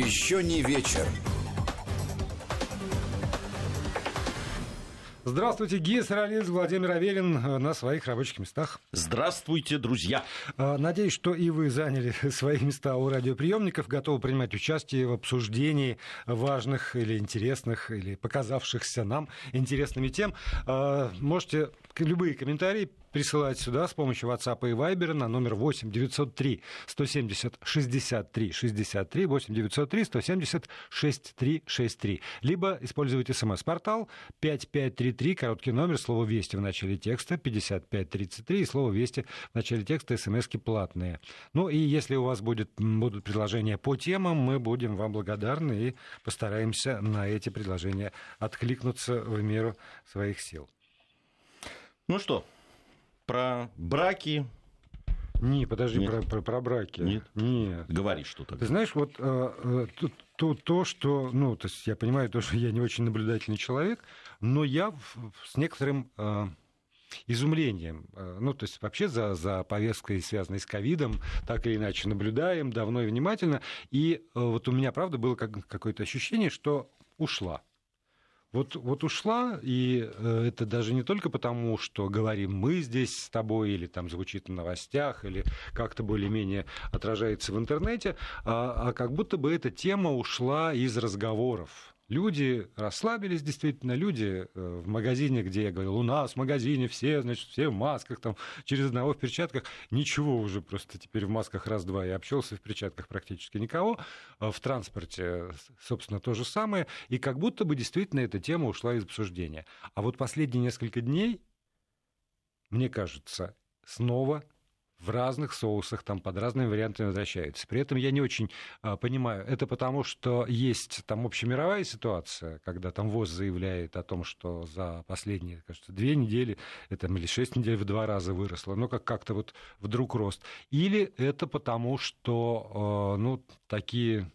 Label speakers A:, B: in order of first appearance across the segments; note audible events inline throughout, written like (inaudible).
A: Еще не вечер.
B: Здравствуйте, Гия Саралидзе, Владимир Аверин э, на своих рабочих местах.
C: Здравствуйте, друзья.
B: Э, надеюсь, что и вы заняли (laughs) свои места у радиоприемников, готовы принимать участие в обсуждении важных или интересных, или показавшихся нам интересными тем. Э, можете любые комментарии присылать сюда с помощью WhatsApp и Viber на номер 8 903 170 63 63 8 903 170 63 63. Либо используйте смс-портал 5533, короткий номер, слово «Вести» в начале текста, 5533 и слово «Вести» в начале текста, смски платные. Ну и если у вас будет, будут предложения по темам, мы будем вам благодарны и постараемся на эти предложения откликнуться в меру своих сил.
C: Ну что, про браки.
B: Не, подожди, про, про, про браки.
C: Нет?
B: Нет.
C: Говори что-то.
B: Ты знаешь, вот э, э, то, то, то, что, ну, то есть я понимаю, то, что я не очень наблюдательный человек, но я в, с некоторым э, изумлением, э, ну, то есть вообще за, за повесткой, связанной с ковидом, так или иначе наблюдаем давно и внимательно, и э, вот у меня, правда, было как, какое-то ощущение, что ушла вот, вот ушла, и э, это даже не только потому, что говорим мы здесь с тобой, или там звучит в новостях, или как-то более-менее отражается в интернете, а, а как будто бы эта тема ушла из разговоров люди расслабились, действительно, люди э, в магазине, где я говорил, у нас в магазине все, значит, все в масках, там, через одного в перчатках, ничего уже просто теперь в масках раз-два, я общался в перчатках практически никого, а в транспорте, собственно, то же самое, и как будто бы действительно эта тема ушла из обсуждения. А вот последние несколько дней, мне кажется, снова в разных соусах, там под разными вариантами возвращается. При этом я не очень а, понимаю, это потому, что есть там общемировая ситуация, когда там ВОЗ заявляет о том, что за последние, кажется, две недели, это или шесть недель в два раза выросло, но как- как-то вот вдруг рост. Или это потому, что, а, ну, такие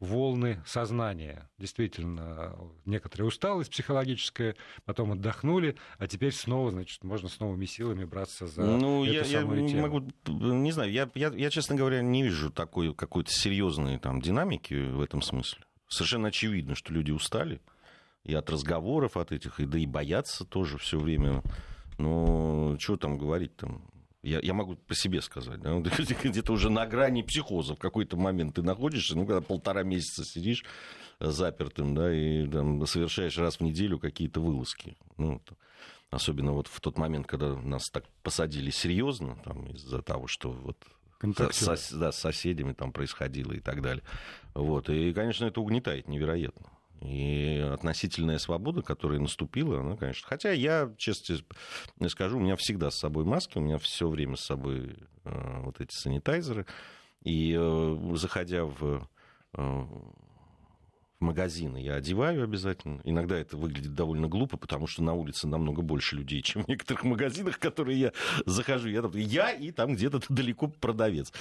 B: волны сознания. Действительно, некоторая усталость психологическая, потом отдохнули, а теперь снова, значит, можно с новыми силами браться за
C: ну,
B: эту
C: я,
B: самую
C: я
B: тему.
C: могу, не знаю, я, я, я, честно говоря, не вижу такой какой-то серьезной там динамики в этом смысле. Совершенно очевидно, что люди устали и от разговоров от этих, и да и боятся тоже все время. Но что там говорить там? Я, я могу по себе сказать, да, (laughs) где-то уже на грани психоза в какой-то момент ты находишься, ну, когда полтора месяца сидишь запертым, да, и там, совершаешь раз в неделю какие-то вылазки. Ну, особенно вот в тот момент, когда нас так посадили серьезно, там, из-за того, что вот с, да, с соседями там происходило и так далее. Вот. И, конечно, это угнетает невероятно. И относительная свобода, которая наступила, она, конечно... Хотя я, честно скажу, у меня всегда с собой маски, у меня все время с собой э, вот эти санитайзеры. И э, заходя в, э, в магазины, я одеваю обязательно. Иногда это выглядит довольно глупо, потому что на улице намного больше людей, (laughs) чем в некоторых магазинах, в которые я захожу. Я, я и там где-то (laughs) далеко продавец.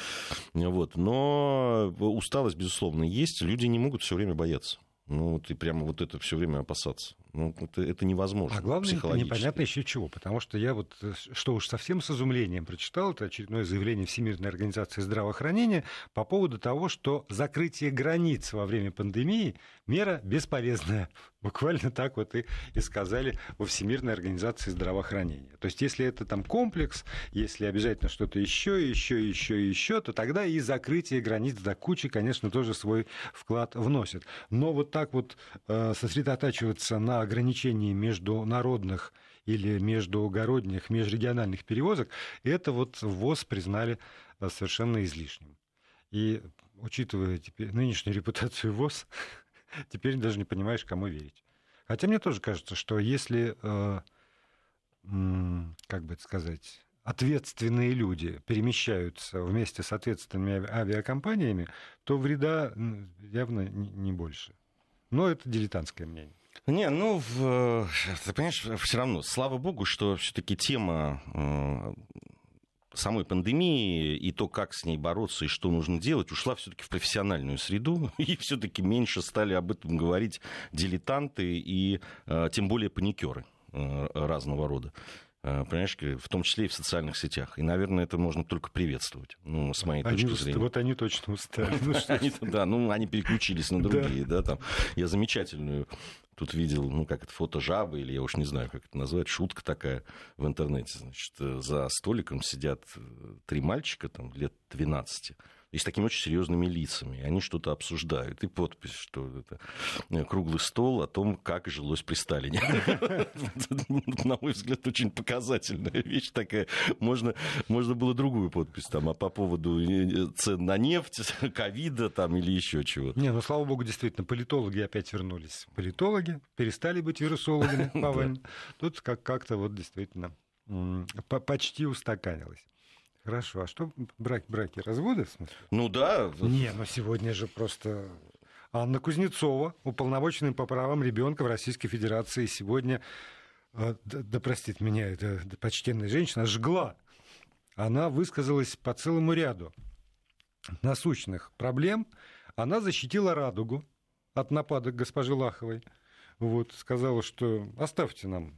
C: Вот. Но усталость, безусловно, есть. Люди не могут все время бояться. Ну, ты прямо вот это все время опасаться. Ну, это, это невозможно.
B: А главное, это непонятно еще чего. Потому что я вот, что уж совсем с изумлением прочитал, это очередное заявление Всемирной организации здравоохранения по поводу того, что закрытие границ во время пандемии мера бесполезная. (laughs) Буквально так вот и, и сказали во Всемирной организации здравоохранения. То есть, если это там комплекс, если обязательно что-то еще, еще, еще, еще, то тогда и закрытие границ до кучи, конечно, тоже свой вклад вносит. Но вот так вот э, сосредотачиваться на ограничении международных или междугородних, межрегиональных перевозок, это вот ВОЗ признали совершенно излишним. И учитывая теперь нынешнюю репутацию ВОЗ, (laughs) теперь даже не понимаешь, кому верить. Хотя мне тоже кажется, что если, э, как бы это сказать, ответственные люди перемещаются вместе с ответственными авиакомпаниями, то вреда явно не больше. Но это дилетантское мнение.
C: Не, ну, в, ты понимаешь, все равно, слава богу, что все-таки тема э, самой пандемии и то, как с ней бороться и что нужно делать, ушла все-таки в профессиональную среду, (laughs) и все-таки меньше стали об этом говорить дилетанты и э, тем более паникеры э, разного рода. Э, понимаешь, в том числе и в социальных сетях. И, наверное, это можно только приветствовать, ну, с моей
B: они
C: точки зрения.
B: Вот они точно (laughs) устали. Ну,
C: да, ну, они переключились на другие, да, там. Я замечательную тут видел, ну, как это, фото жабы, или я уж не знаю, как это назвать, шутка такая в интернете. Значит, э, за столиком сидят э, три мальчика, там, лет 12, и с такими очень серьезными лицами. Они что-то обсуждают. И подпись, что это э, круглый стол о том, как жилось при Сталине. (laughs) На мой взгляд, очень показательная вещь такая. Можно, можно было другую подпись там, а по поводу э, цен на нефть, (laughs) ковида там или еще чего-то.
B: Не, ну слава богу, действительно, политологи опять вернулись. Политологи перестали быть вирусологами, (laughs) Тут как-то вот действительно почти устаканилось. Хорошо. А что браки, браки, разводы? В смысле?
C: Ну да.
B: Не, но сегодня же просто Анна Кузнецова, уполномоченная по правам ребенка в Российской Федерации, сегодня, а, да, да простит меня эта почтенная женщина, жгла. Она высказалась по целому ряду насущных проблем. Она защитила радугу от нападок госпожи Лаховой. Вот, сказала, что оставьте нам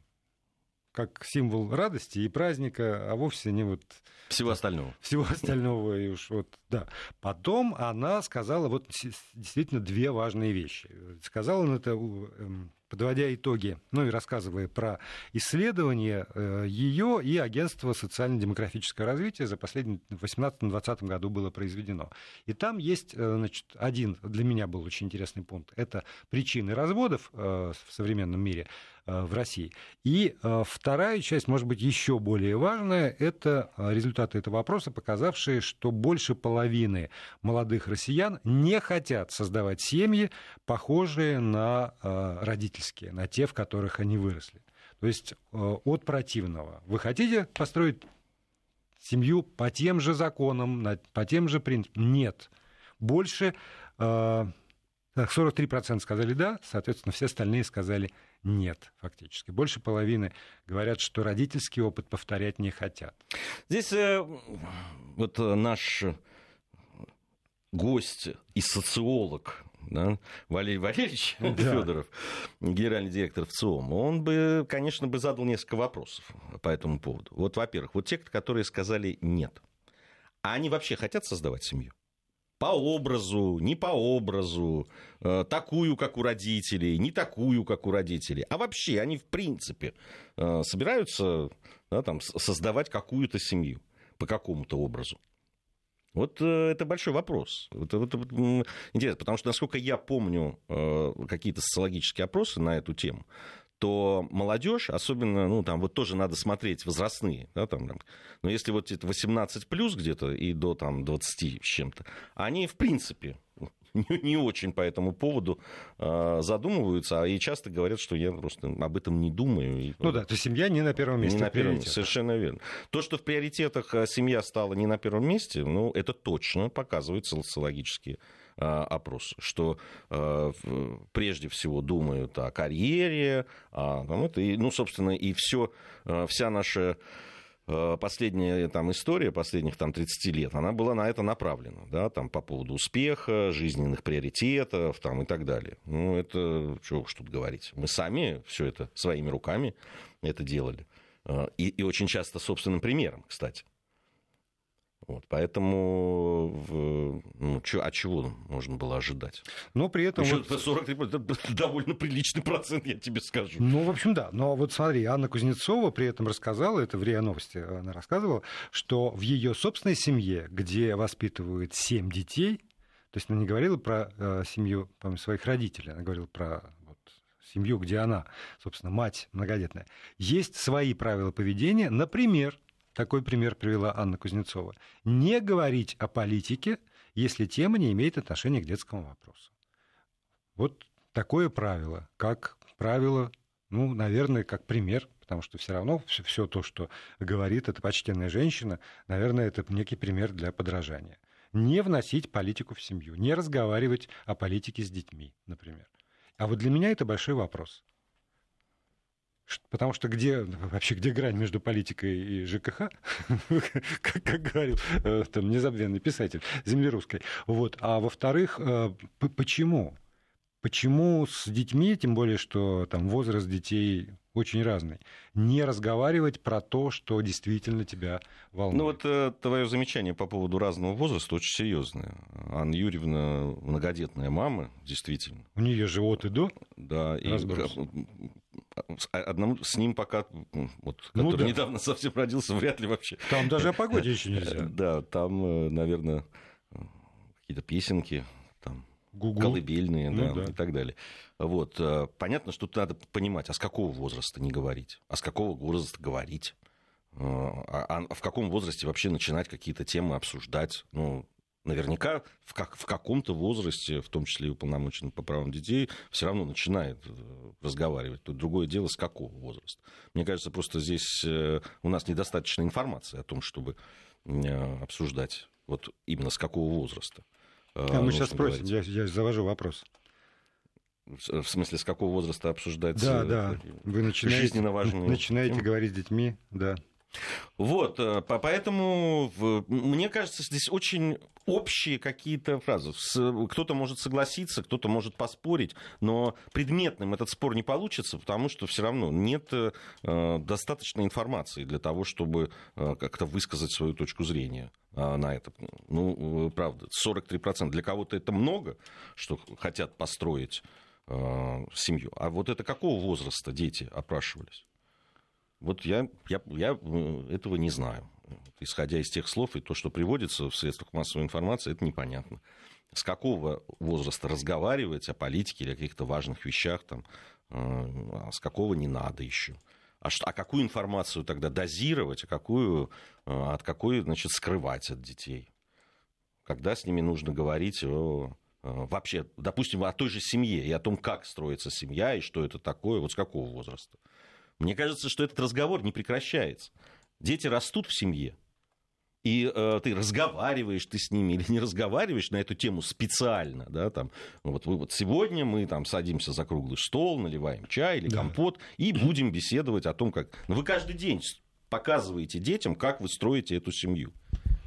B: как символ радости и праздника, а вовсе не вот...
C: Всего остального.
B: Всего остального. И уж вот, да. Потом она сказала вот действительно две важные вещи. Сказала она это эм, подводя итоги, ну и рассказывая про исследования э, ее и Агентства социально-демографического развития за последние в 2018-2020 году было произведено. И там есть э, значит, один, для меня был очень интересный пункт, это причины разводов э, в современном мире в России. И вторая часть, может быть, еще более важная, это результаты этого вопроса, показавшие, что больше половины молодых россиян не хотят создавать семьи, похожие на родителей родительские, на те, в которых они выросли. То есть э, от противного. Вы хотите построить семью по тем же законам, по тем же принципам? Нет. Больше 43% э, сказали да, соответственно, все остальные сказали нет, фактически. Больше половины говорят, что родительский опыт повторять не хотят.
C: Здесь э, вот наш гость и социолог да, Валерий Валерьевич (laughs) да. Федоров, генеральный директор ВЦИОМ, он бы, конечно, бы задал несколько вопросов по этому поводу. Вот, во-первых, вот те, которые сказали нет, а они вообще хотят создавать семью? По образу, не по образу, э, такую, как у родителей, не такую, как у родителей. А вообще они, в принципе, э, собираются да, там, создавать какую-то семью по какому-то образу. Вот э, это большой вопрос. Это, это, интересно, потому что, насколько я помню э, какие-то социологические опросы на эту тему, то молодежь, особенно, ну, там вот тоже надо смотреть возрастные, да, там, там, но если вот это 18 плюс где-то и до там 20 с чем-то, они, в принципе, (laughs) не, не очень по этому поводу э, задумываются, а и часто говорят, что я просто об этом не думаю. И,
B: ну да, то семья не на первом месте.
C: Не на первом месте, совершенно верно. То, что в приоритетах э, семья стала не на первом месте, ну, это точно показывает социологические э, опросы, что э, прежде всего думают о карьере, а, там, это, и, ну, собственно, и все, вся наша последняя там, история последних там, 30 лет, она была на это направлена, да, там, по поводу успеха, жизненных приоритетов там, и так далее. Ну, это, что уж тут говорить. Мы сами все это своими руками это делали. Э, и, и очень часто собственным примером, кстати. Вот, поэтому ну, чё, а чего можно было ожидать?
B: Но при этом...
C: Еще вот... 43 это довольно приличный процент, я тебе скажу.
B: Ну, в общем, да. Но вот смотри, Анна Кузнецова при этом рассказала, это в РИА Новости она рассказывала, что в ее собственной семье, где воспитывают семь детей, то есть она не говорила про э, семью по своих родителей, она говорила про семью, где она, собственно, мать многодетная. Есть свои правила поведения, например, такой пример привела Анна Кузнецова. Не говорить о политике, если тема не имеет отношения к детскому вопросу. Вот такое правило, как правило, ну, наверное, как пример, потому что все равно все то, что говорит эта почтенная женщина, наверное, это некий пример для подражания. Не вносить политику в семью, не разговаривать о политике с детьми, например. А вот для меня это большой вопрос. Потому что где вообще где грань между политикой и ЖКХ, (laughs) как, как говорил э, там незабвенный писатель земли русской. Вот. А во-вторых, э, почему? Почему с детьми, тем более, что там возраст детей очень разный, не разговаривать про то, что действительно тебя волнует.
C: Ну вот э, твое замечание по поводу разного возраста очень серьезное. Анна Юрьевна многодетная мама, действительно.
B: У нее живот и до
C: Да, и
B: разброс.
C: одному с ним пока, вот,
B: Ну
C: который
B: да.
C: недавно совсем родился, вряд ли вообще.
B: Там даже о погоде (laughs) еще
C: Э,
B: нельзя.
C: Да, там, э, наверное, какие-то песенки,
B: Гугу.
C: колыбельные,
B: Ну
C: да,
B: да.
C: и так далее. Вот. э, Понятно, что тут надо понимать, а с какого возраста не говорить, а с какого возраста говорить, Э, а, а в каком возрасте вообще начинать какие-то темы обсуждать. Ну, наверняка в, как, в каком-то возрасте, в том числе и уполномоченный по правам детей, все равно начинает э, разговаривать. Тут другое дело, с какого возраста. Мне кажется, просто здесь у нас недостаточно информации о том, чтобы обсуждать вот именно с какого возраста. Э,
B: А мы сейчас спросим,
C: говорить.
B: я, я завожу вопрос.
C: В смысле, с какого возраста обсуждать
B: Да, да. Вы начинаете,
C: жизненно важные (laughs)
B: начинаете
C: темы?
B: говорить с детьми, да.
C: Вот, э, по- поэтому мне кажется, здесь очень общие какие-то фразы. Кто-то может согласиться, кто-то может поспорить, но предметным этот спор не получится, потому что все равно нет э, достаточной информации для того, чтобы как-то высказать свою точку зрения на это. Ну, э, правда, 43% для кого-то это много, что хотят построить э, семью. А вот это какого возраста дети опрашивались? Вот я, я, я э, этого не знаю. Исходя из тех слов и то, что приводится в средствах массовой информации, это непонятно. С какого возраста разговаривать о политике или о каких-то важных вещах, там, э, а с какого не надо еще. А, что, а какую информацию тогда дозировать, а какую, э, от какой, значит, скрывать от детей? Когда с ними нужно говорить о э, вообще, допустим, о той же семье и о том, как строится семья и что это такое, вот с какого возраста. Мне кажется, что этот разговор не прекращается. Дети растут в семье, и э, ты разговариваешь ты с ними (laughs) или не разговариваешь на эту тему специально, да, там, вот, вы- вот сегодня мы там садимся за круглый стол, наливаем чай или
B: Да.
C: компот и будем беседовать о том, как... Ну, вы каждый день показываете детям, как вы строите эту семью.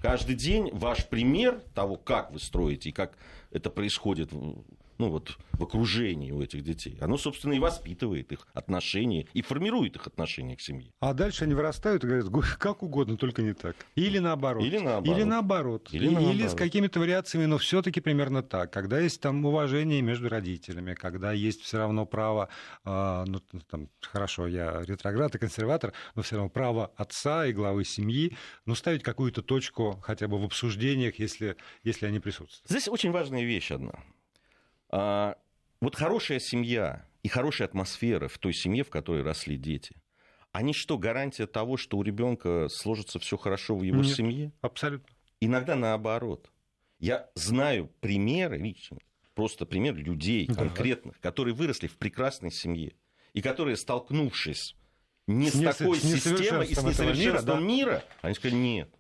C: Каждый день ваш пример того, как вы строите и как это происходит ну, вот, в окружении у этих детей, оно, собственно, и воспитывает их отношения и формирует их отношение к семье.
B: А дальше они вырастают и говорят, «Гу- как угодно, только не так. Или наоборот.
C: Или наоборот.
B: Или наоборот.
C: Или
B: И- Или,
C: наоборот.
B: с какими-то вариациями, но все-таки примерно так. Когда есть там уважение между родителями, когда есть все равно право, а, ну, там, хорошо, я ретроград и консерватор, но все равно право отца и главы семьи, ну, ставить какую-то точку хотя бы в обсуждениях, если, если они присутствуют.
C: Здесь очень важная вещь одна. А, вот хорошая семья и хорошая атмосфера в той семье, в которой росли дети, они что, гарантия того, что у ребенка сложится все хорошо в его
B: Нет.
C: семье?
B: Абсолютно.
C: Иногда наоборот. Я знаю примеры лично, просто пример людей
B: Да.
C: конкретных, которые выросли в прекрасной семье и которые, столкнувшись не с,
B: С
C: такой
B: с
C: системой и с
B: несовершенством мира, да.
C: мира, они сказали, нет,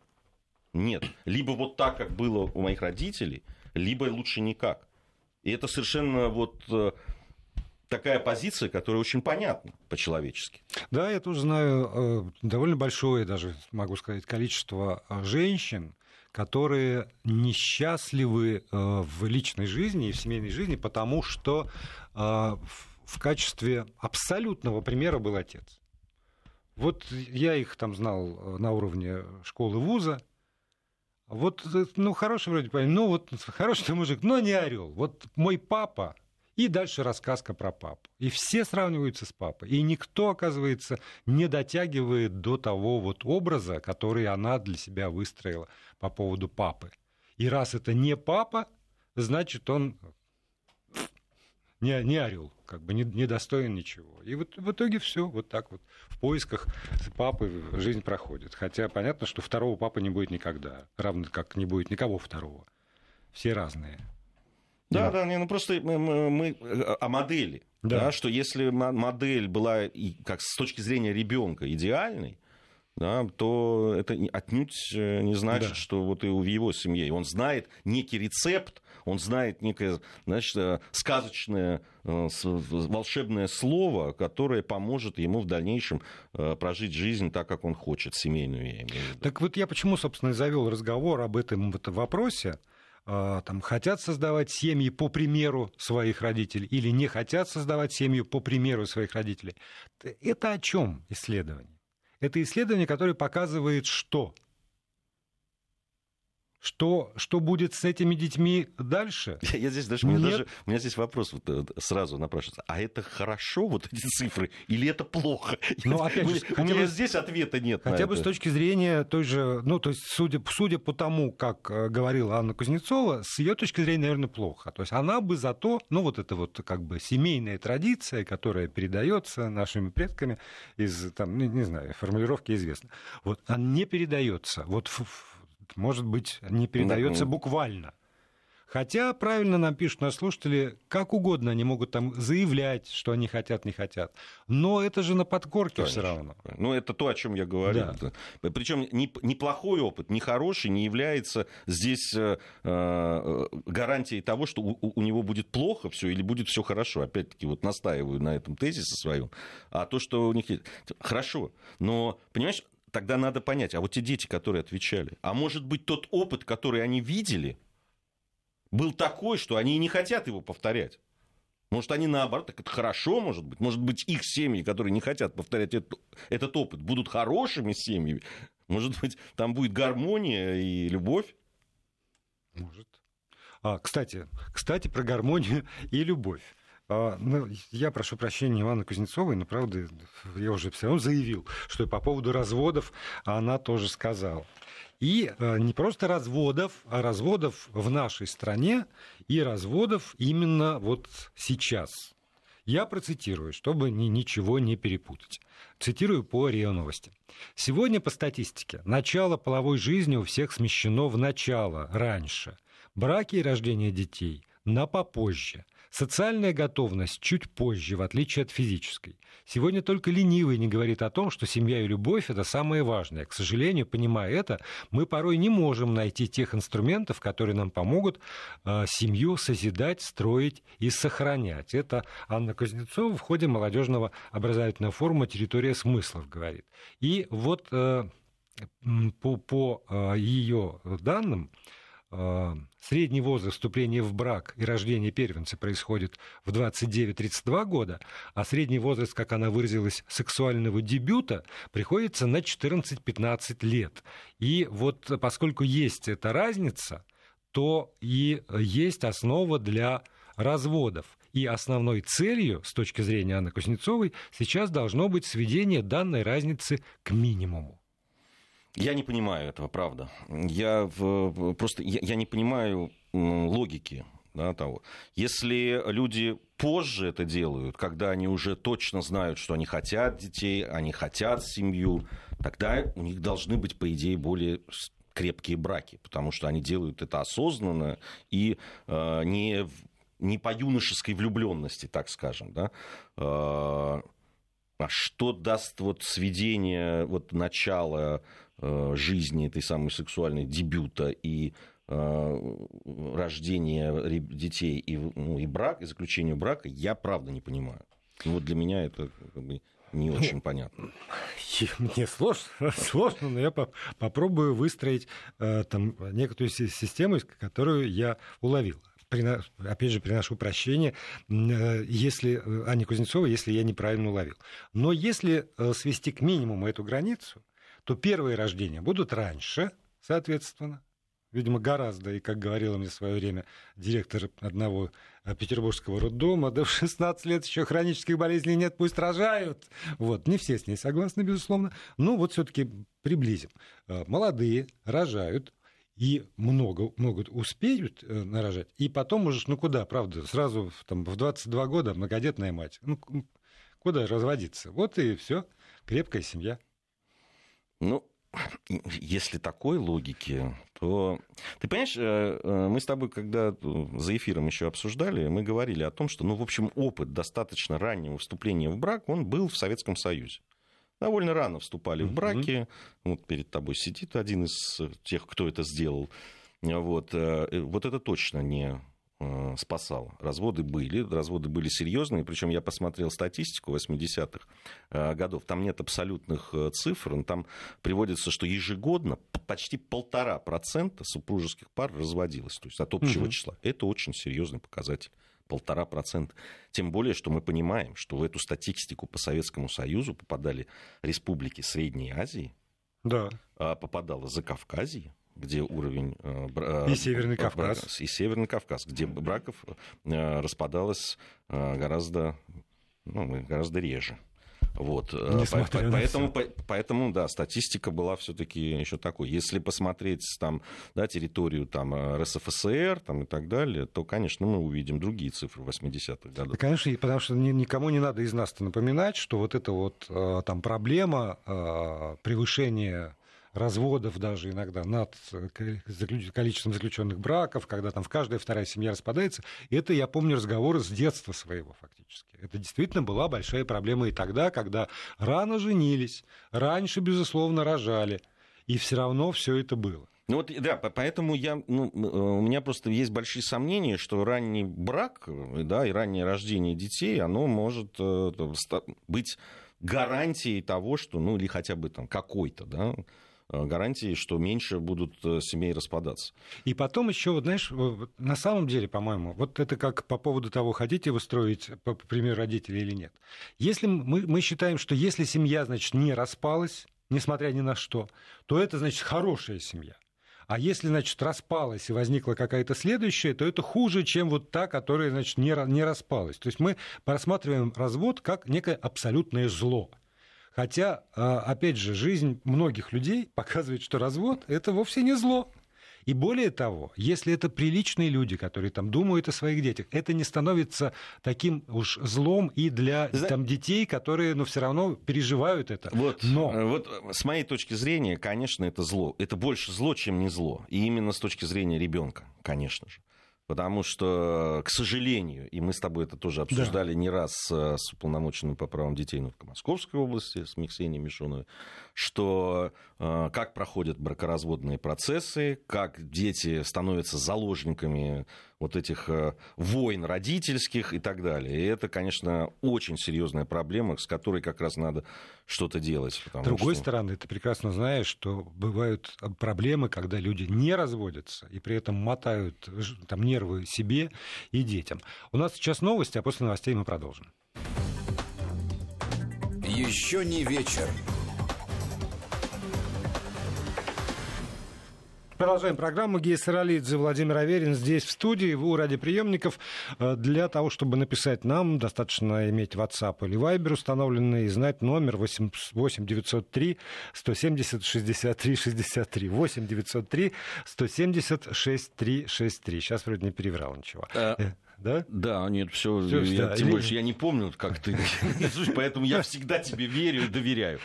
C: нет. Либо вот так, как было у моих родителей, либо лучше никак. И это совершенно вот э, такая позиция, которая очень понятна по-человечески.
B: Да, я тоже знаю э, довольно большое, даже могу сказать, количество э, женщин, которые несчастливы в личной жизни и в семейной жизни, потому что в- качестве абсолютного примера был отец. Вот я их там знал на уровне школы вуза. Вот, э, ну, хороший вроде парень, ну, вот (laughs) хороший мужик, но не орел. Вот мой папа, и дальше рассказка про папу. И все сравниваются с папой. И никто, оказывается, не дотягивает до того вот образа, который она для себя выстроила по поводу папы. И раз это не папа, значит, он не, не орел, как бы не, не достоин ничего. И вот в итоге все вот так вот в поисках папы жизнь проходит. Хотя понятно, что второго папы не будет никогда, равно как не будет никого второго. Все разные.
C: Да,
B: Да.
C: да, не, ну просто мы, мы- мы э, о модели.
B: Да.
C: Да. что если мо- модель была и как с точки зрения ребенка идеальной, да, то это отнюдь э, не значит,
B: Да.
C: что вот и в его семье. Он знает некий рецепт, он знает некое, значит, э, сказочное, э, волшебное слово, которое поможет ему в дальнейшем э, прожить жизнь так, как он хочет, семейную, я имею в виду.
B: Так вот я почему, собственно, и завел разговор об этом вопросе, там, хотят создавать семьи по примеру своих родителей или не хотят создавать семью по примеру своих родителей. Это о чем исследование? Это исследование, которое показывает, что что, что будет с этими детьми дальше? (laughs)
C: Я, я здесь даже, у меня, даже, у меня здесь вопрос вот, э, сразу напрашивается. А это хорошо, вот эти цифры, или это плохо? (laughs)
B: Ну, опять же,
C: у меня здесь ответа нет.
B: Хотя бы с точки зрения той же, ну, то есть, судя, судя по тому, как э, говорила Анна Кузнецова, с ее точки зрения, наверное, плохо. То есть она бы зато, ну, вот это вот как бы семейная традиция, которая передается нашими предками из, там, не, не знаю, формулировки известны. Вот она не передается. Вот может быть, не передается да. буквально. Хотя правильно нам пишут наши слушатели, как угодно они могут там заявлять, что они хотят, не хотят. Но это же на подкорке все равно.
C: Ну, это то, о чем я говорю. Да. Причем неплохой опыт, не хороший, не является здесь э, э, гарантией того, что у, у него будет плохо все или будет все хорошо. Опять-таки, вот настаиваю на этом тезисе своем. А то, что у них есть. Хорошо. Но, понимаешь, тогда надо понять, а вот те дети, которые отвечали, а может быть тот опыт, который они видели, был такой, что они и не хотят его повторять. Может, они наоборот, так это хорошо, может быть. Может быть, их семьи, которые не хотят повторять этот, этот опыт, будут хорошими семьями. Может быть, там будет гармония и любовь.
B: Может. А, кстати, кстати, про гармонию и любовь. А, ну, я прошу прощения Ивана Кузнецовой, но, правда, я уже все равно заявил, что и по поводу разводов она тоже сказала. И а, не просто разводов, а разводов в нашей стране и разводов именно вот сейчас. Я процитирую, чтобы ни, ничего не перепутать. Цитирую по РИА Новости. Сегодня по статистике начало половой жизни у всех смещено в начало, раньше. Браки и рождение детей на попозже. Социальная готовность чуть позже, в отличие от физической. Сегодня только ленивый не говорит о том, что семья и любовь – это самое важное. К сожалению, понимая это, мы порой не можем найти тех инструментов, которые нам помогут э, семью созидать, строить и сохранять. Это Анна Кузнецова в ходе молодежного образовательного форума «Территория смыслов» говорит. И вот э, по, по э, ее данным, средний возраст вступления в брак и рождения первенца происходит в 29-32 года, а средний возраст, как она выразилась, сексуального дебюта приходится на 14-15 лет. И вот поскольку есть эта разница, то и есть основа для разводов. И основной целью, с точки зрения Анны Кузнецовой, сейчас должно быть сведение данной разницы к минимуму.
C: Я не понимаю этого, правда. Я в, просто я, я не понимаю логики да, того. Если люди позже это делают, когда они уже точно знают, что они хотят детей, они хотят семью, тогда у них должны быть, по идее, более крепкие браки, потому что они делают это осознанно и э, не, не по юношеской влюбленности, так скажем. Да? Э, а что даст вот сведение вот начала жизни этой самой сексуальной дебюта и э, рождения детей и, ну, и брак, и заключение брака, я правда не понимаю. Ну, вот для меня это как бы, не ну, очень понятно.
B: Мне сложно, (laughs) сложно но я попробую выстроить э, там некоторую систему, которую я уловил опять же, приношу прощение, если Аня Кузнецова, если я неправильно уловил. Но если свести к минимуму эту границу, то первые рождения будут раньше, соответственно, видимо, гораздо, и, как говорила мне в свое время директор одного э, петербургского роддома, да в 16 лет еще хронических болезней нет, пусть рожают. Вот, не все с ней согласны, безусловно. Но вот все-таки приблизим. Э, молодые рожают, и много могут успеют э, нарожать, и потом можешь, ну куда, правда, сразу там, в 22 года многодетная мать. Ну, куда разводиться? Вот и все, крепкая семья.
C: Ну, если такой логики, то... Ты понимаешь, э, э, мы с тобой, когда за эфиром еще обсуждали, мы говорили о том, что, ну, в общем, опыт достаточно раннего вступления в брак, он был в Советском Союзе. Довольно рано вступали в браки. Вот перед тобой сидит один из тех, кто это сделал. Вот, э, вот это точно не э, спасало. Разводы были, разводы были серьезные, причем я посмотрел статистику 80-х э, годов, там нет абсолютных э, цифр, но там приводится, что ежегодно почти полтора процента супружеских пар разводилось, то есть от общего угу. числа. Это очень серьезный показатель полтора процента. Тем более, что мы понимаем, что в эту статистику по Советскому Союзу попадали республики Средней Азии,
B: да.
C: А попадала Закавказье, где уровень...
B: Э, и Северный Кавказ.
C: И Северный Кавказ, где браков э, распадалось э, гораздо, ну, гораздо реже. Вот. поэтому, по, поэтому, да, статистика была все-таки еще такой. Если посмотреть там, да, территорию там, РСФСР там, и так далее, то, конечно, мы увидим другие цифры 80-х годов. Да,
B: конечно, потому что никому не надо из нас напоминать, что вот эта вот там проблема превышения разводов даже иногда над э, количеством заключенных браков, когда там в каждая вторая семья распадается. Это я помню разговоры с детства своего фактически. Это действительно была большая проблема и тогда, когда рано женились, раньше, безусловно, рожали, и все равно все это было.
C: Ну вот, да, поэтому я, ну, э, у меня просто есть большие сомнения, что ранний брак, да, и раннее рождение детей, оно может э, быть гарантией того, что, ну, или хотя бы там какой-то, да, Э, гарантии, что меньше будут э, семей распадаться.
B: И потом еще, вот, знаешь, на самом деле, по-моему, вот это как по поводу того, хотите вы строить, по примеру, родителей или нет. Если мы, мы считаем, что если семья, значит, не распалась, несмотря ни на что, то это, значит, хорошая семья. А если, значит, распалась и возникла какая-то следующая, то это хуже, чем вот та, которая, значит, не, не распалась. То есть мы рассматриваем развод как некое абсолютное зло. Хотя, а, опять же, жизнь многих людей показывает, что развод – это вовсе не зло. И более того, если это приличные люди, которые там думают о своих детях, это не становится таким уж злом и для там, детей, которые, ну, все равно переживают это.
C: Вот, Но... Э, вот э, с моей точки зрения, конечно, это зло. Это больше зло, чем не зло. И именно с точки зрения ребенка, конечно же. Потому что, к сожалению, и мы с тобой это тоже обсуждали да. не раз с, с уполномоченным по правам детей ну, в Московской области, с Миксенией Мишуновой, что э, как проходят бракоразводные процессы, как дети становятся заложниками вот этих э, войн родительских и так далее. И это, конечно, очень серьезная проблема, с которой как раз надо что-то делать.
B: С другой что... стороны, ты прекрасно знаешь, что бывают проблемы, когда люди не разводятся и при этом мотают там, нервы себе и детям. У нас сейчас новости, а после новостей мы продолжим.
A: Еще не вечер.
B: Продолжаем программу. Гея Саралидзе, Владимир Аверин здесь в студии, у радиоприемников. Э, для того, чтобы написать нам, достаточно иметь WhatsApp или Viber установленный и знать номер 8, 8 903 170 63 63. 8 903 170 63 63. Сейчас вроде не переврал ничего. А
C: да? Да, нет, все, я, да. тем больше я не помню, как ты, (laughs) поэтому я всегда тебе верю и доверяю.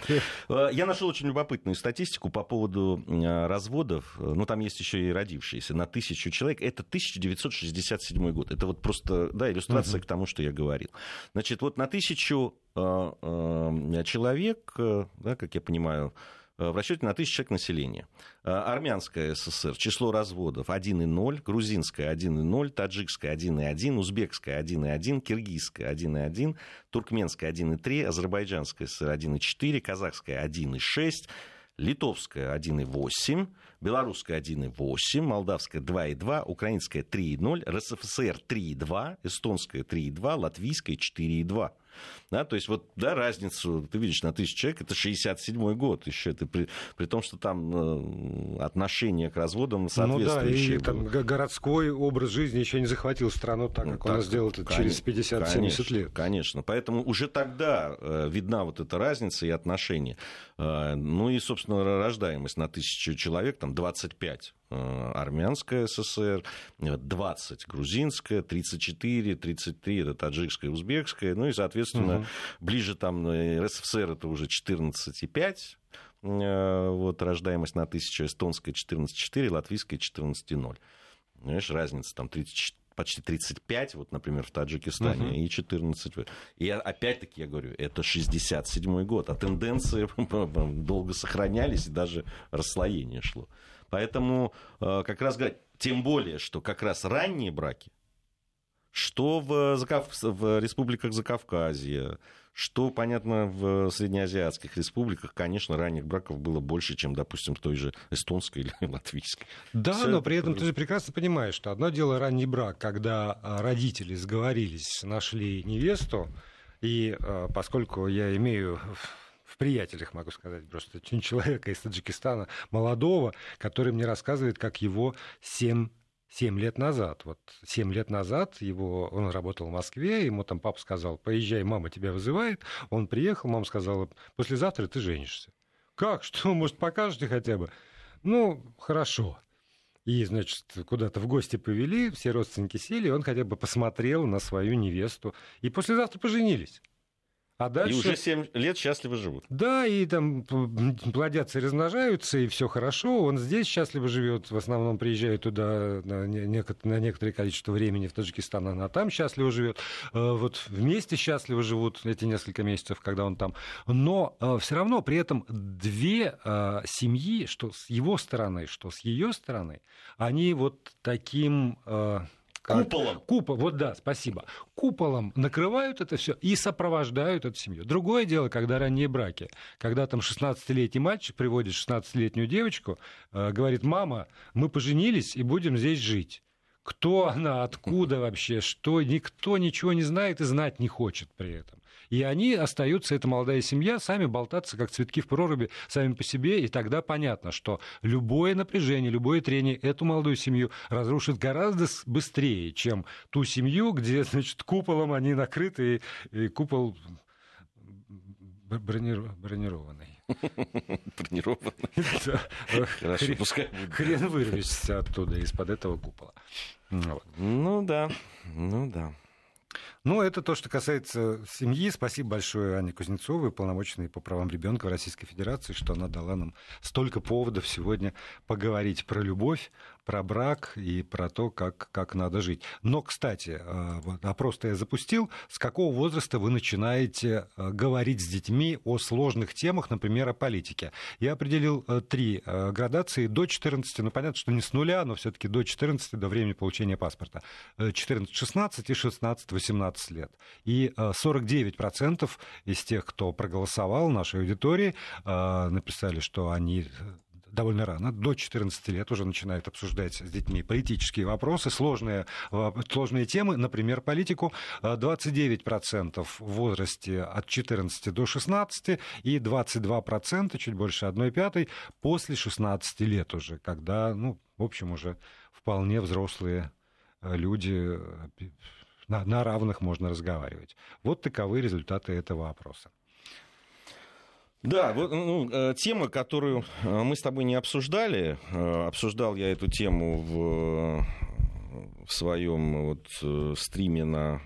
C: Э, (laughs) я нашел очень любопытную статистику по поводу э, разводов, ну, там есть еще и родившиеся, на тысячу человек, это 1967 год, это вот просто, да, иллюстрация к тому, что я говорил. Значит, вот на тысячу э, человек, да, как я понимаю, в расчете на тысячу человек населения. Э, Армянская ССР, число разводов 1,0, грузинская 1,0, таджикская 1,1, узбекская 1,1, киргизская 1,1, туркменская 1,3, азербайджанская ССР 1,4, казахская 1,6, литовская 1,8, белорусская 1,8, молдавская 2,2, украинская 3,0, РСФСР 3,2, эстонская 3,2, латвийская 4,2. Да, то есть вот да, разницу ты видишь на тысячу человек, это 67-й год еще, это при, при том, что там э, отношение к разводам соответствующее.
B: Ну да, и там, городской образ жизни еще не захватил страну так, как ну, он сделал это через 50-70 лет.
C: Конечно, поэтому уже тогда э, видна вот эта разница и отношение. Э, ну и, собственно, рождаемость на тысячу человек, там 25 Э, армянская ССР, 20 грузинская, 34, 33 это таджикская, узбекская, ну и, соответственно, угу. ближе там э, РСФСР это уже 14,5, э, вот рождаемость на тысячу, эстонская 14,4, латвийская 14,0. Знаешь, разница там 30, почти 35, вот, например, в Таджикистане, uh-huh. и 14. И опять-таки, я говорю, это 67 год, а тенденции (laughs) долго сохранялись, и даже расслоение шло. Поэтому э, как раз тем более, что как раз ранние браки, что в, Закав... в республиках Закавказья, что, понятно, в среднеазиатских республиках, конечно, ранних браков было больше, чем, допустим, в той же эстонской (laughs) или латвийской.
B: Да, Все но при этом ты же прекрасно понимаешь, что одно дело ранний брак, когда а, родители сговорились, нашли невесту, и а, поскольку я имею в приятелях, могу сказать, просто (laughs) человека из Таджикистана, молодого, который мне рассказывает, как его семь 7 лет назад. Вот 7 лет назад его, он работал в Москве, ему там папа сказал, поезжай, мама тебя вызывает. Он приехал, мама сказала, послезавтра ты женишься. Как? Что? Может, покажете хотя бы? Ну, хорошо. И, значит, куда-то в гости повели, все родственники сели, и он хотя бы посмотрел на свою невесту. И послезавтра поженились.
C: А дальше... И уже 7 лет счастливо живут.
B: Да, и там плодятся и размножаются, и все хорошо. Он здесь счастливо живет, в основном приезжает туда на, некоторое количество времени в Таджикистан, она там счастливо живет. Э, вот вместе счастливо живут эти несколько месяцев, когда он там. Но э, все равно при этом две э, семьи, что с его стороны, что с ее стороны, они вот таким
C: Куполом.
B: Купол, вот да, спасибо. Куполом накрывают это все и сопровождают эту семью. Другое дело, когда ранние браки, когда там 16-летний мальчик приводит 16-летнюю девочку, э, говорит, мама, мы поженились и будем здесь жить. Кто она, откуда вообще, что, никто ничего не знает и знать не хочет при этом. И они остаются, эта молодая семья, сами болтаться, как цветки в проруби, сами по себе, и тогда понятно, что любое напряжение, любое трение эту молодую семью разрушит гораздо быстрее, чем ту семью, где, (laughs) значит, куполом они накрыты, и купол бронированный.
C: Бронированный.
B: Хорошо, пускай Хрен вырвешься оттуда, из-под этого купола.
C: Ну да, ну да.
B: Ну, это то, что касается семьи. Спасибо большое Анне Кузнецовой, полномоченной по правам ребенка в Российской Федерации, что она дала нам столько поводов сегодня поговорить про любовь, про брак и про то, как, как надо жить. Но, кстати, э, опрос-то я запустил. С какого возраста вы начинаете э, говорить с детьми о сложных темах, например, о политике? Я определил э, три градации. До 14, ну, понятно, что не с нуля, но все таки до 14, до времени получения паспорта. 14-16 и 16-18 лет. И 49% из тех, кто проголосовал нашей аудитории, написали, что они довольно рано, до 14 лет уже начинают обсуждать с детьми политические вопросы, сложные, э, сложные темы, например, политику. 29% в возрасте от 14 до 16 и 22%, чуть больше 1 пятой, после 16 лет уже, когда, ну, в общем, уже вполне взрослые э, люди э, на, на равных можно разговаривать. Вот таковы результаты этого опроса.
C: Да, вот ну, э, тема, которую э, мы с тобой не обсуждали, э, обсуждал я эту тему в, в своем вот, стриме на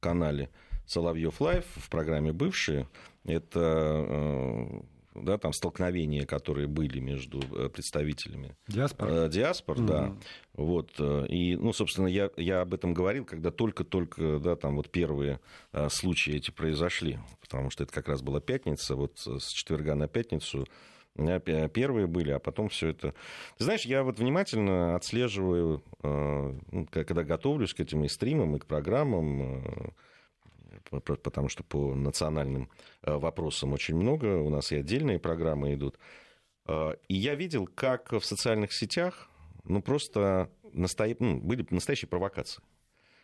C: канале Соловьев Лайв в программе «Бывшие». Это да, там столкновения, которые были между э, представителями
B: диаспор,
C: э, диаспор mm-hmm. да, вот, э, и, ну, собственно, я, я об этом говорил, когда только-только, да, там вот первые случаи эти произошли, потому что это как раз была пятница, вот с четверга на пятницу первые были, а потом все это... Ты знаешь, я вот внимательно отслеживаю, ну, когда готовлюсь к этим и стримам, и к программам, потому что по национальным э, вопросам очень много, у нас и отдельные программы идут. Э, и я видел, как в социальных сетях ну, просто насто... ну, были настоящие провокации.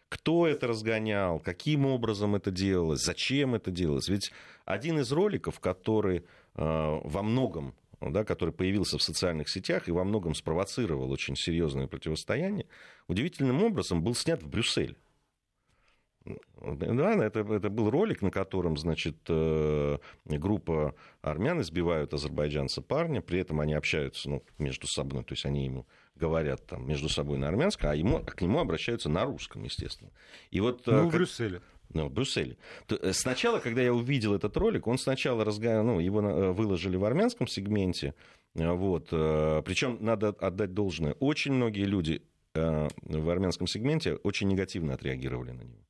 C: Кто это разгонял, каким образом это делалось, зачем это делалось. Ведь один из роликов, который э, во многом да, который появился в социальных сетях и во многом спровоцировал очень серьезное противостояние, удивительным образом был снят в Брюсселе. Да, это, это был ролик, на котором, значит, э, группа армян избивают азербайджанца парня, при этом они общаются ну, между собой, то есть они ему говорят там между собой на армянском, а ему, к нему обращаются на русском, естественно. И вот,
B: э, ну, в Брюсселе.
C: Ну, в Брюсселе. Э, сначала, когда я увидел этот ролик, он сначала разга... ну, его выложили в армянском сегменте, вот, причем надо отдать должное, очень многие люди в армянском сегменте очень негативно отреагировали на него.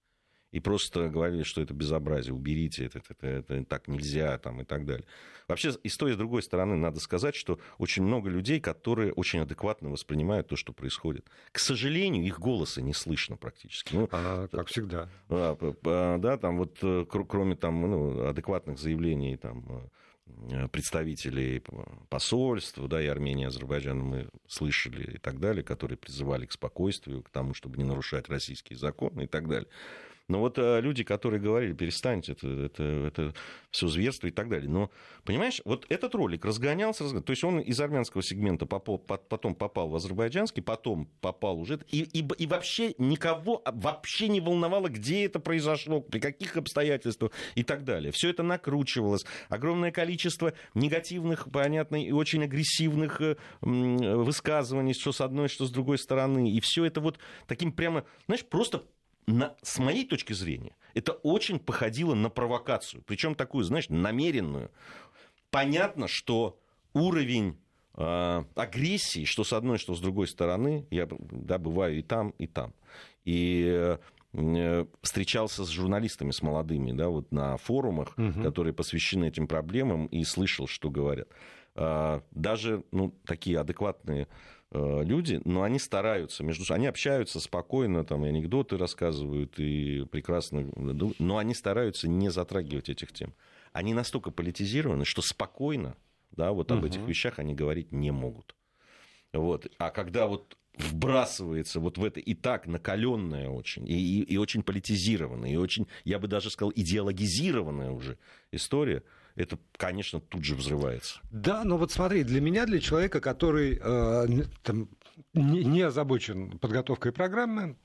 C: И просто говорили, что это безобразие, уберите это, это, это, это так нельзя там, и так далее. Вообще, и с той, и с другой стороны, надо сказать, что очень много людей, которые очень адекватно воспринимают то, что происходит. К сожалению, их голоса не слышно практически. Ну,
B: а, как всегда.
C: А, да, там вот э, кроме там, ну, адекватных заявлений там, э, представителей посольств, да, и Армении, и Азербайджана мы слышали и так далее, которые призывали к спокойствию, к тому, чтобы не нарушать российские законы и так далее. Но вот э, люди, которые говорили, перестаньте, это, это, это все зверство и так далее. Но, понимаешь, вот этот ролик разгонялся, разгонялся. то есть он из армянского сегмента попал, потом попал в азербайджанский, потом попал уже... И, и, и вообще никого вообще не волновало, где это произошло, при каких обстоятельствах и так далее. Все это накручивалось. Огромное количество негативных, понятно, и очень агрессивных э, высказываний, что с одной, что с другой стороны. И все это вот таким прямо, знаешь, просто на, с моей точки зрения, это очень походило на провокацию. Причем такую, знаешь, намеренную. Понятно, что уровень э, агрессии, что с одной, что с другой стороны, я да, бываю и там, и там. И э, встречался с журналистами, с молодыми, да, вот на форумах, угу. которые посвящены этим проблемам, и слышал, что говорят. Э, даже ну, такие адекватные люди, но они стараются между собой, они общаются спокойно, там, и анекдоты рассказывают, и прекрасно, но они стараются не затрагивать этих тем. Они настолько политизированы, что спокойно, да, вот об угу. этих вещах они говорить не могут. Вот. А когда вот вбрасывается вот в это и так накаленная очень, и, и, и очень политизированная, и очень, я бы даже сказал, идеологизированная уже история, это, конечно, тут же взрывается.
B: Да, но вот смотри, для меня, для человека, который э, там, не, не озабочен подготовкой программы,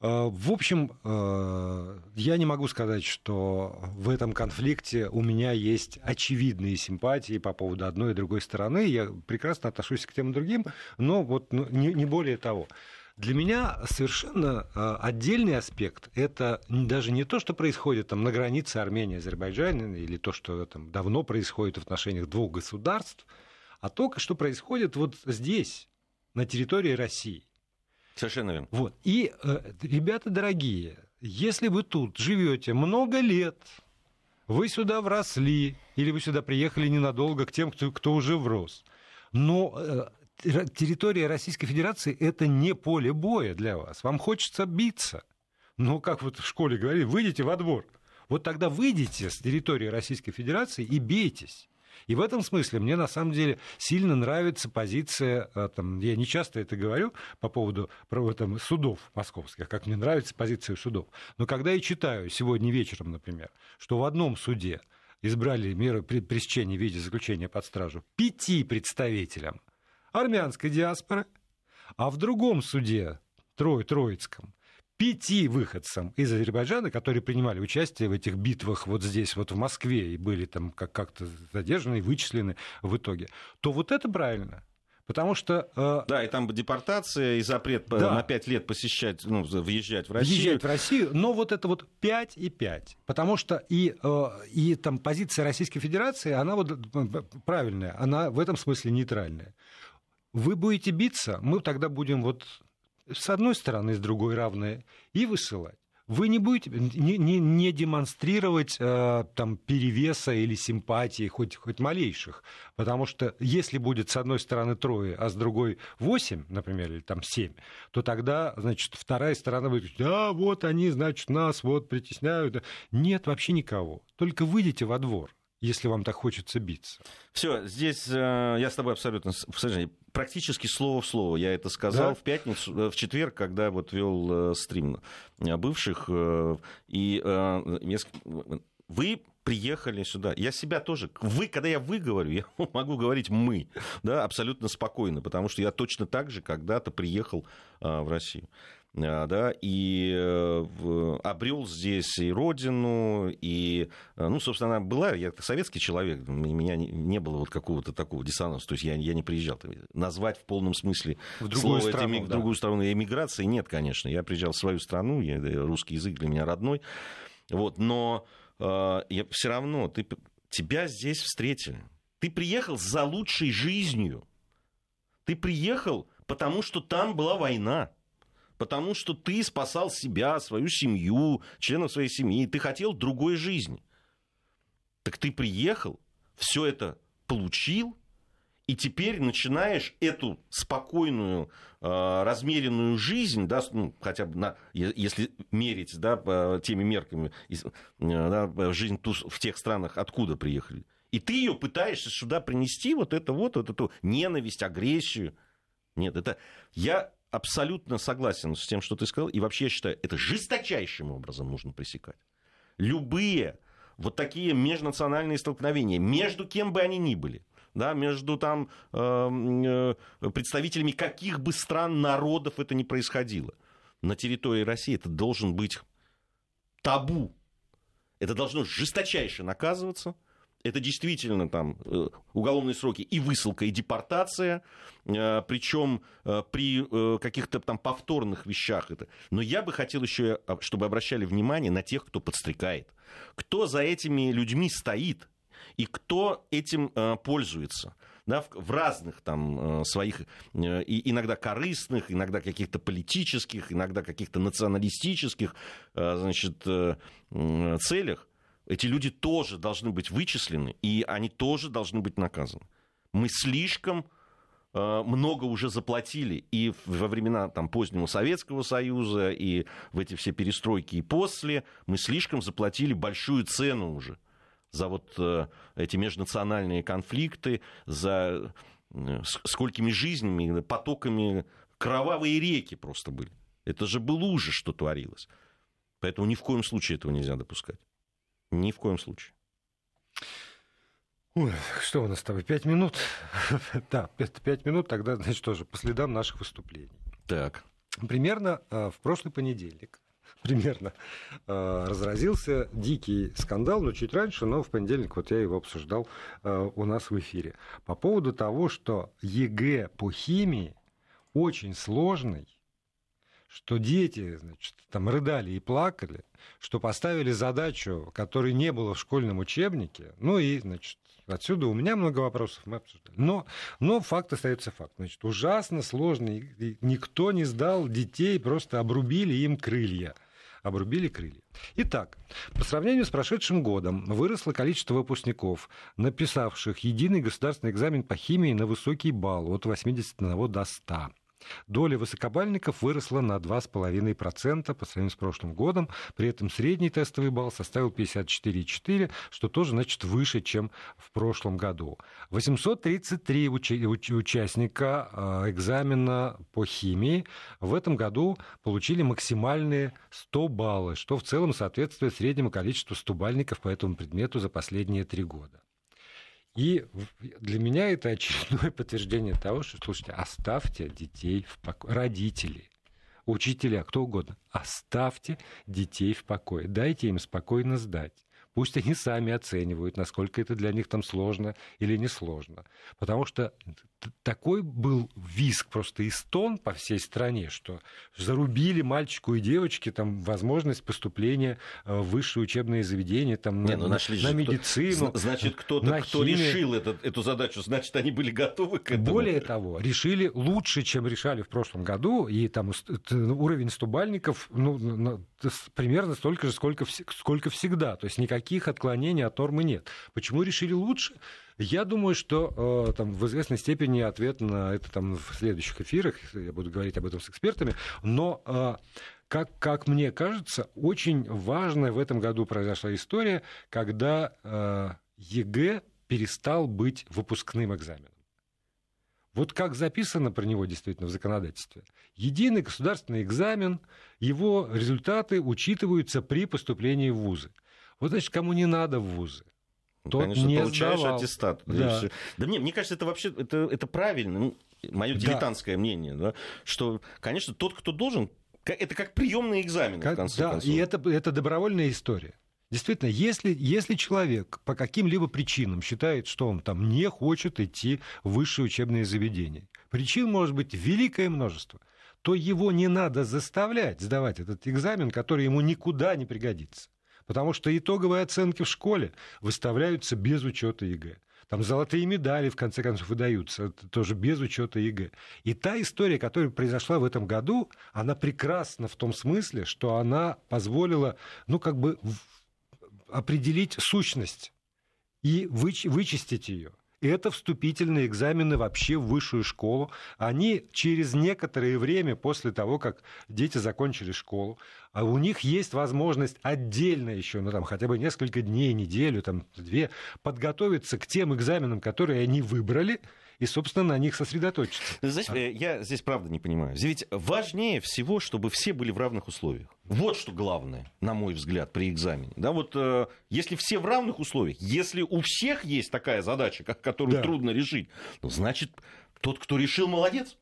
B: э, в общем, э, я не могу сказать, что в этом конфликте у меня есть очевидные симпатии по поводу одной и другой стороны. Я прекрасно отношусь к тем и другим, но вот ну, не, не более того. Для меня совершенно а, отдельный аспект – это даже не то, что происходит там, на границе Армении и Азербайджана, или то, что там, давно происходит в отношениях двух государств, а то, что происходит вот здесь, на территории России.
C: Совершенно верно.
B: Вот. И, э, ребята дорогие, если вы тут живете много лет, вы сюда вросли, или вы сюда приехали ненадолго к тем, кто, кто уже врос, но э, территория Российской Федерации – это не поле боя для вас. Вам хочется биться. Но, как вот в школе говорили, выйдите во двор. Вот тогда выйдите с территории Российской Федерации и бейтесь. И в этом смысле мне на самом деле сильно нравится позиция, э, там, я не часто это говорю по поводу там, судов московских, как мне нравится позиция судов. Но когда я читаю сегодня вечером, например, что в одном суде избрали меры пресечения в виде заключения под стражу пяти представителям армянской диаспоры, а в другом суде, Трой, Троицком, пяти выходцам из Азербайджана, которые принимали участие в этих битвах вот здесь, вот в Москве, и были там как- как-то задержаны и вычислены в итоге, то вот это правильно. Потому что...
C: Э, да, и там депортация, и запрет да. на пять лет посещать, ну, въезжать в Россию.
B: Въезжать в Россию, но вот это вот 5 и 5. Потому что и, э, и там позиция Российской Федерации, она вот правильная, она в этом смысле нейтральная. Вы будете биться, мы тогда будем вот с одной стороны, с другой равные, и высылать. Вы не будете не, не, не демонстрировать э, там, перевеса или симпатии, хоть, хоть малейших. Потому что если будет с одной стороны трое, а с другой восемь, например, или там семь, то тогда, значит, вторая сторона будет говорить, а вот они, значит, нас вот притесняют. Нет вообще никого. Только выйдите во двор если вам так хочется биться.
C: Все, здесь э, я с тобой абсолютно, практически слово в слово. Я это сказал да? в пятницу, э, в четверг, когда вот вел э, стрим бывших. И вы приехали сюда. Я себя тоже... Вы, когда я вы говорю, (laughs) я могу говорить мы, да, абсолютно спокойно, потому что я точно так же когда-то приехал в Россию. А, да, и э, обрел здесь и родину, и, э, ну, собственно, была, я советский человек, у меня не было вот какого-то такого диссонанса, то есть я, я не приезжал. Назвать в полном смысле
B: в другую
C: слово
B: страну,
C: это, да. другую страну эмиграции нет, конечно. Я приезжал в свою страну, я, русский язык для меня родной, вот, но э, я, все равно ты, тебя здесь встретили. Ты приехал за лучшей жизнью. Ты приехал, потому что там была война потому что ты спасал себя, свою семью, членов своей семьи, ты хотел другой жизни. Так ты приехал, все это получил, и теперь начинаешь эту спокойную, э, размеренную жизнь, да, ну, хотя бы на, если мерить да, по теми мерками, э, да, жизнь в тех странах, откуда приехали, и ты ее пытаешься сюда принести, вот это вот, вот эту ненависть, агрессию. Нет, это я абсолютно согласен с тем, что ты сказал. И вообще я считаю, это жесточайшим образом нужно пресекать. Любые вот такие межнациональные столкновения, между кем бы они ни были, да, между там э, э, представителями каких бы стран, народов это ни происходило, на территории России это должен быть табу. Это должно жесточайше наказываться – это действительно там э, уголовные сроки и высылка, и депортация, э, причем э, при каких-то там повторных вещах это. Но я бы хотел еще, чтобы обращали внимание на тех, кто подстрекает, кто за этими людьми стоит и кто этим пользуется да, в, в разных там своих, и иногда корыстных, иногда каких-то политических, иногда каких-то националистических значит, целях эти люди тоже должны быть вычислены, и они тоже должны быть наказаны. Мы слишком э, много уже заплатили и во времена там, позднего Советского Союза, и в эти все перестройки и после, мы слишком заплатили большую цену уже за вот э, эти межнациональные конфликты, за э, сколькими жизнями, потоками кровавые реки просто были. Это же был ужас, что творилось. Поэтому ни в коем случае этого нельзя допускать. Ни в коем случае.
B: Ой, что у нас с тобой? Пять минут? (laughs) да, пять минут, тогда, значит, тоже по следам наших выступлений.
C: Так.
B: Примерно э, в прошлый понедельник (laughs) примерно э, разразился дикий скандал, но чуть раньше, но в понедельник вот я его обсуждал э, у нас в эфире. По поводу того, что ЕГЭ по химии очень сложный, что дети значит, там рыдали и плакали, что поставили задачу, которой не было в школьном учебнике, ну и, значит, Отсюда у меня много вопросов, мы обсуждали. Но, но факт остается факт. Значит, ужасно сложно. Никто не сдал детей, просто обрубили им крылья. Обрубили крылья. Итак, по сравнению с прошедшим годом выросло количество выпускников, написавших единый государственный экзамен по химии на высокий балл от 81 до 100. Доля высокобальников выросла на 2,5% по сравнению с прошлым годом. При этом средний тестовый балл составил 54,4, что тоже, значит, выше, чем в прошлом году. 833 участника а, экзамена по химии в этом году получили максимальные 100 баллов, что в целом соответствует среднему количеству 100 бальников по этому предмету за последние три года. И для меня это очередное (laughs) подтверждение того, что, слушайте, оставьте детей в покое. Родители, учителя, кто угодно, оставьте детей в покое. Дайте им спокойно сдать. Пусть они сами оценивают, насколько это для них там сложно или не сложно. Потому что такой был виск, просто и стон по всей стране, что зарубили мальчику и девочке там возможность поступления э, в высшее учебное заведение, там,
C: Не, на, ну, нашли на медицину. Кто, значит, кто-то, кто решил этот, эту задачу, значит, они были готовы к этому.
B: Более того, решили лучше, чем решали в прошлом году, и там уровень стубальников ну, примерно столько же, сколько, сколько всегда. То есть никаких отклонений от нормы нет. Почему решили лучше? Я думаю, что э, там, в известной степени ответ на это там, в следующих эфирах, я буду говорить об этом с экспертами, но э, как, как мне кажется, очень важная в этом году произошла история, когда э, ЕГЭ перестал быть выпускным экзаменом. Вот как записано про него действительно в законодательстве. Единый государственный экзамен, его результаты учитываются при поступлении в вузы. Вот, значит, кому не надо в вузы,
C: ну, тот Конечно, не получаешь сдавал. аттестат. Да. да мне, мне кажется, это вообще это, это правильно. Ну, мое дилетантское да. мнение, да, что, конечно, тот, кто должен, это как приемный экзамен, как, в конце
B: да,
C: концов.
B: И это, это добровольная история. Действительно, если, если человек по каким-либо причинам считает, что он там не хочет идти в высшее учебное заведение, причин может быть великое множество, то его не надо заставлять сдавать этот экзамен, который ему никуда не пригодится. Потому что итоговые оценки в школе выставляются без учета ЕГЭ. Там золотые медали, в конце концов, выдаются, это тоже без учета ЕГЭ. И та история, которая произошла в этом году, она прекрасна в том смысле, что она позволила, ну, как бы определить сущность и вычистить ее. Это вступительные экзамены вообще в высшую школу. Они через некоторое время после того, как дети закончили школу, а у них есть возможность отдельно еще, ну там хотя бы несколько дней, неделю, там две, подготовиться к тем экзаменам, которые они выбрали, и, собственно, на них сосредоточиться.
C: Знаете, а? я здесь правда не понимаю. Ведь важнее всего, чтобы все были в равных условиях. Вот что главное, на мой взгляд, при экзамене. Да, вот э, если все в равных условиях, если у всех есть такая задача, которую да. трудно решить, ну, значит, тот, кто решил, молодец.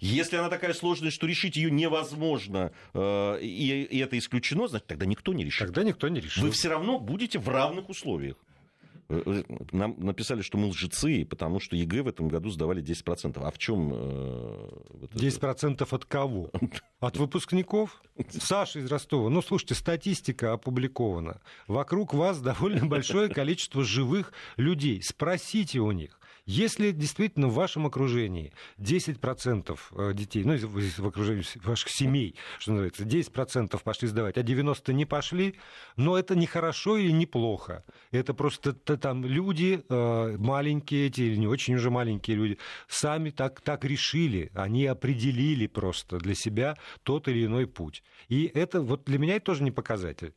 C: Если она такая сложная, что решить ее невозможно, э, и, и это исключено, значит, тогда никто не решит.
B: Тогда никто не решит.
C: Вы все равно будете в равных условиях. Нам написали, что мы лжецы, потому что ЕГЭ в этом году сдавали 10%. А в чем... Э,
B: вот 10% от кого? (laughs) От выпускников? Саша из Ростова. Ну, слушайте, статистика опубликована. Вокруг вас довольно большое количество живых людей. Спросите у них. Если действительно в вашем окружении 10% э, детей, ну, в окружении ваших семей, что называется, 10% пошли сдавать, а 90% не пошли, но это не хорошо или неплохо. Это просто там люди э, маленькие эти, или не очень уже маленькие люди, сами так, так решили, они определили просто для себя тот или иной путь. И это вот для меня это тоже не показатель.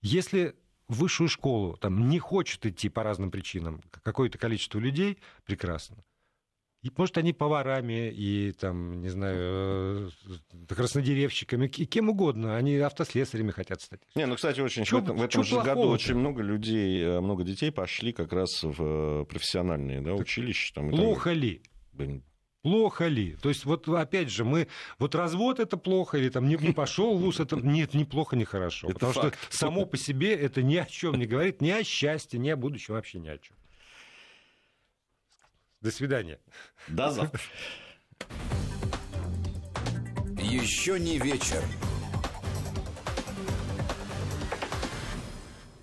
B: Если в высшую школу там, не хочет идти по разным причинам какое-то количество людей, прекрасно. И, может, они поварами и, там, не знаю, э, краснодеревщиками, и кем угодно. Они автослесарями хотят стать.
C: Не, ну, кстати, очень, чё, в этом, в этом же году очень много людей, э, много детей пошли как раз в э, профессиональные да, училища.
B: Там, плохо там... ли? Плохо ли? То есть, вот опять же, мы. Вот развод это плохо, или там не, не пошел вуз, это нет, ни плохо, ни хорошо. Это потому факт. что само по себе это ни о чем не говорит, ни о счастье, ни о будущем, вообще ни о чем. До свидания.
C: До завтра.
A: Еще не вечер.